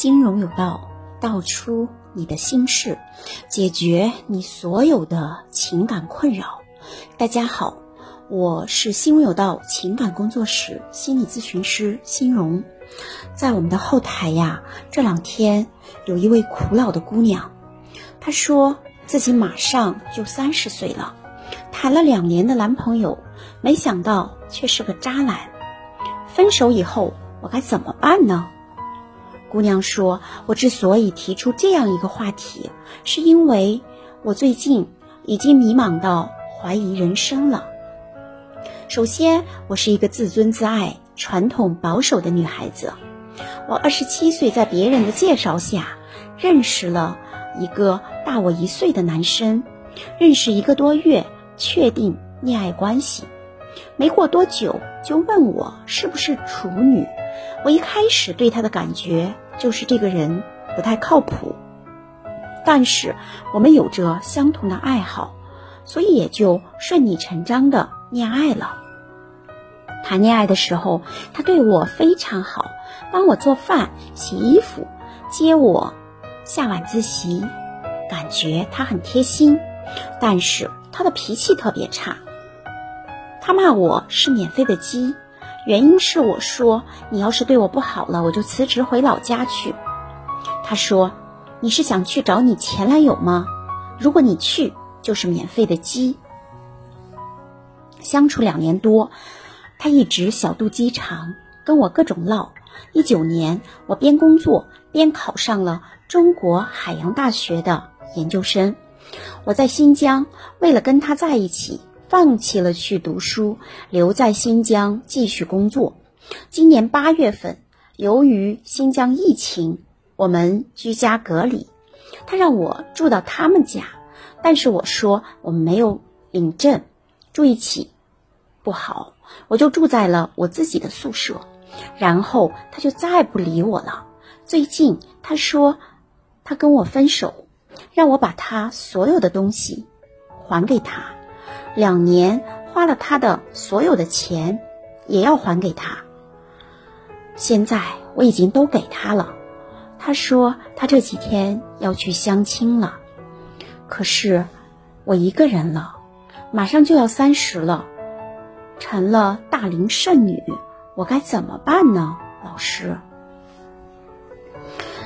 心荣有道，道出你的心事，解决你所有的情感困扰。大家好，我是心荣有道情感工作室心理咨询师心荣。在我们的后台呀，这两天有一位苦恼的姑娘，她说自己马上就三十岁了，谈了两年的男朋友，没想到却是个渣男。分手以后，我该怎么办呢？姑娘说：“我之所以提出这样一个话题，是因为我最近已经迷茫到怀疑人生了。首先，我是一个自尊自爱、传统保守的女孩子。我二十七岁，在别人的介绍下认识了一个大我一岁的男生，认识一个多月，确定恋爱关系。没过多久，就问我是不是处女。”我一开始对他的感觉就是这个人不太靠谱，但是我们有着相同的爱好，所以也就顺理成章的恋爱了。谈恋爱的时候，他对我非常好，帮我做饭、洗衣服、接我下晚自习，感觉他很贴心。但是他的脾气特别差，他骂我是免费的鸡。原因是我说你要是对我不好了，我就辞职回老家去。他说：“你是想去找你前男友吗？如果你去，就是免费的鸡。”相处两年多，他一直小肚鸡肠，跟我各种唠。一九年，我边工作边考上了中国海洋大学的研究生。我在新疆，为了跟他在一起。放弃了去读书，留在新疆继续工作。今年八月份，由于新疆疫情，我们居家隔离。他让我住到他们家，但是我说我们没有领证，住一起不好，我就住在了我自己的宿舍。然后他就再不理我了。最近他说他跟我分手，让我把他所有的东西还给他。两年花了他的所有的钱，也要还给他。现在我已经都给他了。他说他这几天要去相亲了，可是我一个人了，马上就要三十了，成了大龄剩女，我该怎么办呢？老师，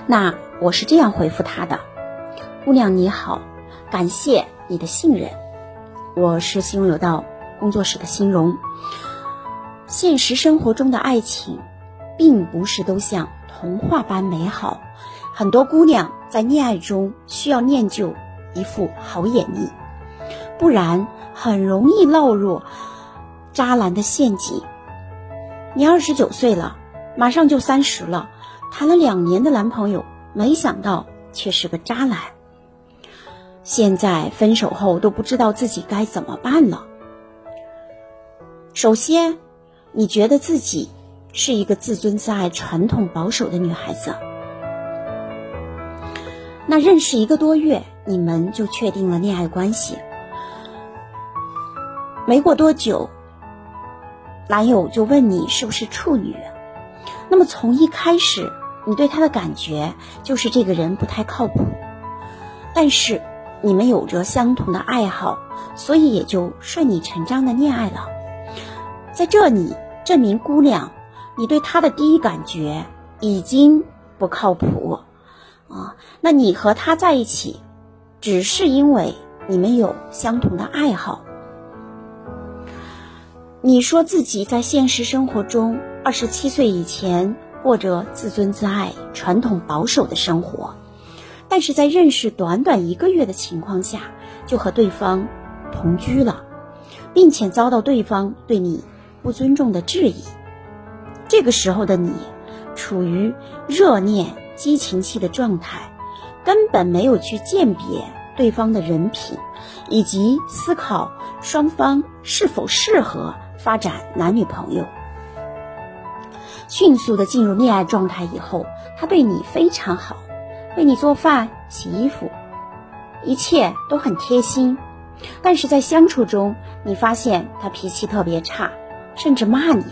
那我是这样回复他的：姑娘你好，感谢你的信任。我是心荣有道工作室的心荣。现实生活中的爱情，并不是都像童话般美好。很多姑娘在恋爱中需要练就一副好眼力，不然很容易落入渣男的陷阱。你二十九岁了，马上就三十了，谈了两年的男朋友，没想到却是个渣男。现在分手后都不知道自己该怎么办了。首先，你觉得自己是一个自尊自爱、传统保守的女孩子。那认识一个多月，你们就确定了恋爱关系。没过多久，男友就问你是不是处女。那么从一开始，你对他的感觉就是这个人不太靠谱，但是。你们有着相同的爱好，所以也就顺理成章的恋爱了。在这里，这名姑娘，你对他的第一感觉已经不靠谱啊。那你和他在一起，只是因为你们有相同的爱好。你说自己在现实生活中，二十七岁以前过着自尊自爱、传统保守的生活。但是在认识短短一个月的情况下，就和对方同居了，并且遭到对方对你不尊重的质疑。这个时候的你，处于热恋激情期的状态，根本没有去鉴别对方的人品，以及思考双方是否适合发展男女朋友。迅速的进入恋爱状态以后，他对你非常好。为你做饭、洗衣服，一切都很贴心。但是在相处中，你发现他脾气特别差，甚至骂你。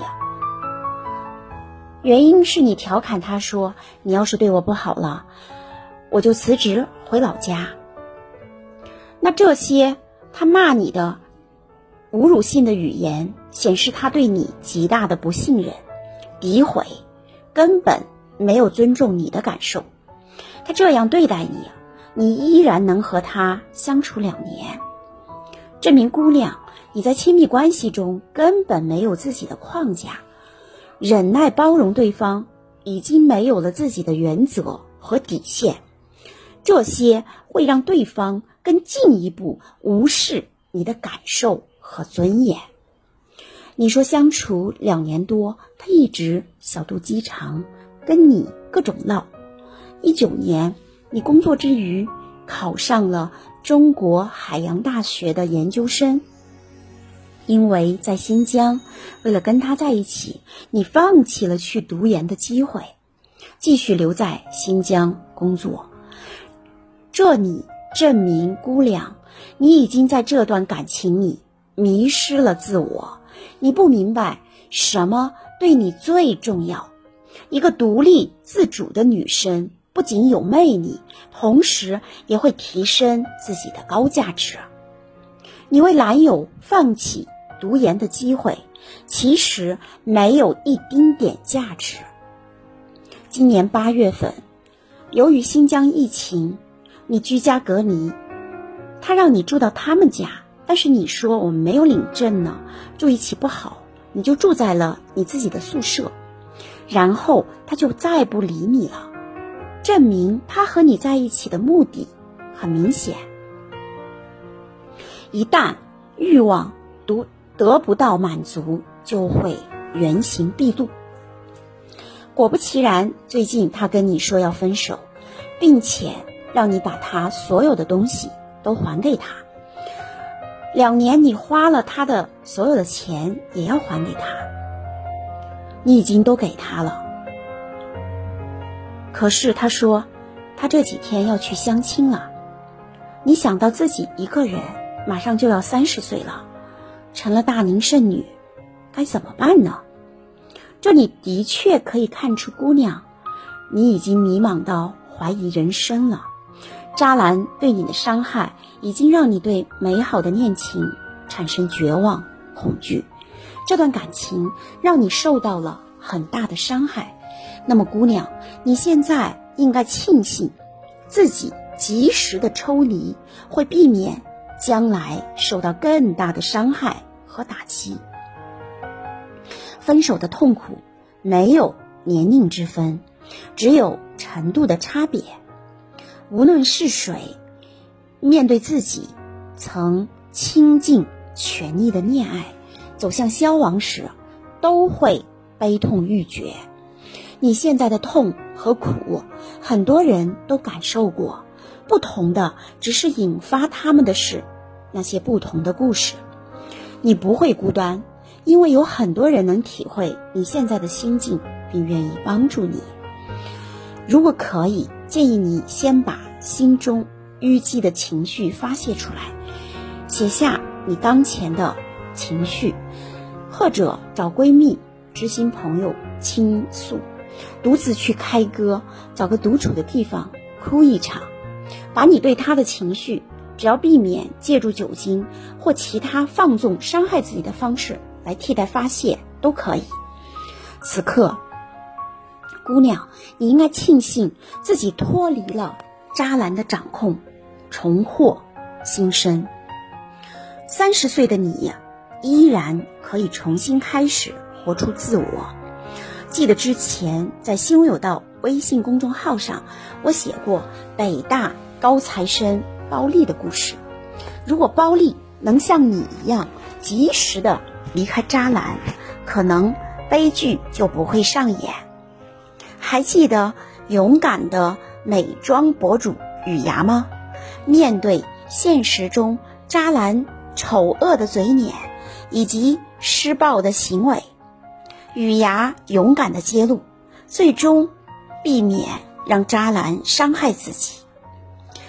原因是你调侃他说：“你要是对我不好了，我就辞职回老家。”那这些他骂你的侮辱性的语言，显示他对你极大的不信任、诋毁，根本没有尊重你的感受。他这样对待你，你依然能和他相处两年，证明姑娘你在亲密关系中根本没有自己的框架。忍耐包容对方，已经没有了自己的原则和底线，这些会让对方更进一步无视你的感受和尊严。你说相处两年多，他一直小肚鸡肠，跟你各种闹。一九年，你工作之余考上了中国海洋大学的研究生。因为在新疆，为了跟他在一起，你放弃了去读研的机会，继续留在新疆工作。这你证明，姑娘，你已经在这段感情里迷失了自我。你不明白什么对你最重要。一个独立自主的女生，不仅有魅力，同时也会提升自己的高价值。你为男友放弃。读研的机会其实没有一丁点价值。今年八月份，由于新疆疫情，你居家隔离，他让你住到他们家，但是你说我们没有领证呢，住一起不好，你就住在了你自己的宿舍，然后他就再不理你了，证明他和你在一起的目的很明显。一旦欲望读。得不到满足，就会原形毕露。果不其然，最近他跟你说要分手，并且让你把他所有的东西都还给他。两年你花了他的所有的钱，也要还给他。你已经都给他了，可是他说他这几天要去相亲了。你想到自己一个人马上就要三十岁了。成了大龄剩女，该怎么办呢？这里的确可以看出，姑娘，你已经迷茫到怀疑人生了。渣男对你的伤害，已经让你对美好的恋情产生绝望、恐惧。这段感情让你受到了很大的伤害。那么，姑娘，你现在应该庆幸自己及时的抽离，会避免。将来受到更大的伤害和打击。分手的痛苦没有年龄之分，只有程度的差别。无论是谁，面对自己曾倾尽全力的恋爱走向消亡时，都会悲痛欲绝。你现在的痛和苦，很多人都感受过。不同的只是引发他们的是那些不同的故事。你不会孤单，因为有很多人能体会你现在的心境，并愿意帮助你。如果可以，建议你先把心中淤积的情绪发泄出来，写下你当前的情绪，或者找闺蜜、知心朋友倾诉，独自去开歌，找个独处的地方哭一场。把你对他的情绪，只要避免借助酒精或其他放纵伤害自己的方式来替代发泄都可以。此刻，姑娘，你应该庆幸自己脱离了渣男的掌控，重获新生。三十岁的你，依然可以重新开始，活出自我。记得之前在新闻有道微信公众号上，我写过北大。高材生包丽的故事，如果包丽能像你一样及时的离开渣男，可能悲剧就不会上演。还记得勇敢的美妆博主雨芽吗？面对现实中渣男丑恶的嘴脸以及施暴的行为，雨芽勇敢的揭露，最终避免让渣男伤害自己。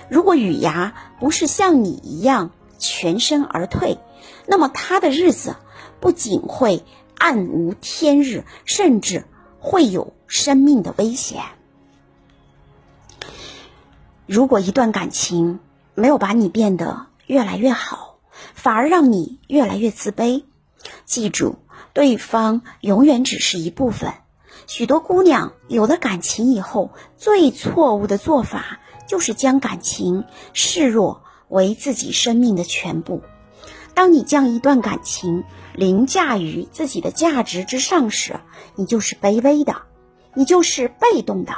如果雨芽不是像你一样全身而退，那么他的日子不仅会暗无天日，甚至会有生命的危险。如果一段感情没有把你变得越来越好，反而让你越来越自卑，记住，对方永远只是一部分。许多姑娘有了感情以后，最错误的做法就是将感情视若为自己生命的全部。当你将一段感情凌驾于自己的价值之上时，你就是卑微的，你就是被动的。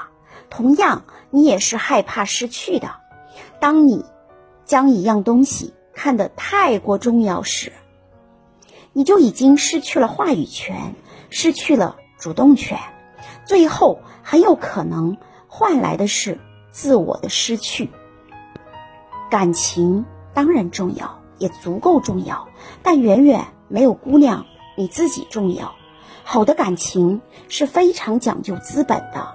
同样，你也是害怕失去的。当你将一样东西看得太过重要时，你就已经失去了话语权，失去了主动权，最后很有可能换来的是自我的失去。感情当然重要，也足够重要，但远远没有姑娘你自己重要。好的感情是非常讲究资本的，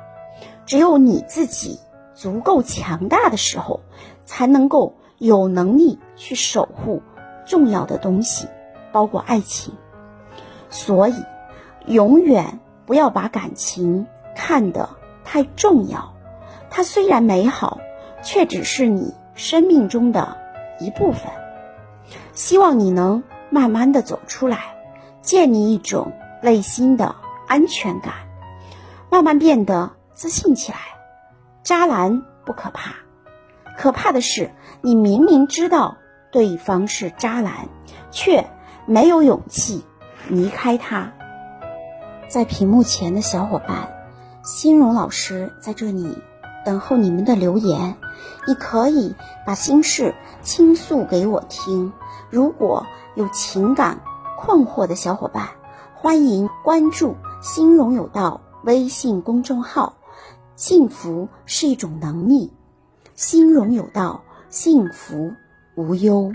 只有你自己足够强大的时候，才能够有能力去守护重要的东西，包括爱情。所以，永远不要把感情看得太重要。它虽然美好，却只是你生命中的一部分。希望你能慢慢的走出来，建立一种。内心的安全感，慢慢变得自信起来。渣男不可怕，可怕的是你明明知道对方是渣男，却没有勇气离开他。在屏幕前的小伙伴，欣荣老师在这里等候你们的留言。你可以把心事倾诉给我听。如果有情感困惑的小伙伴。欢迎关注“心荣有道”微信公众号，幸福是一种能力，心荣有道，幸福无忧。